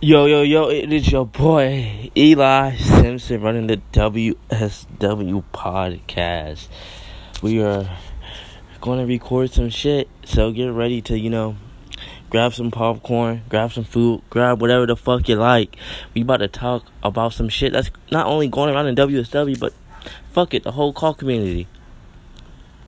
Yo, yo, yo, it is your boy Eli Simpson running the WSW podcast. We are going to record some shit, so get ready to, you know, grab some popcorn, grab some food, grab whatever the fuck you like. We about to talk about some shit that's not only going around in WSW, but fuck it, the whole call community.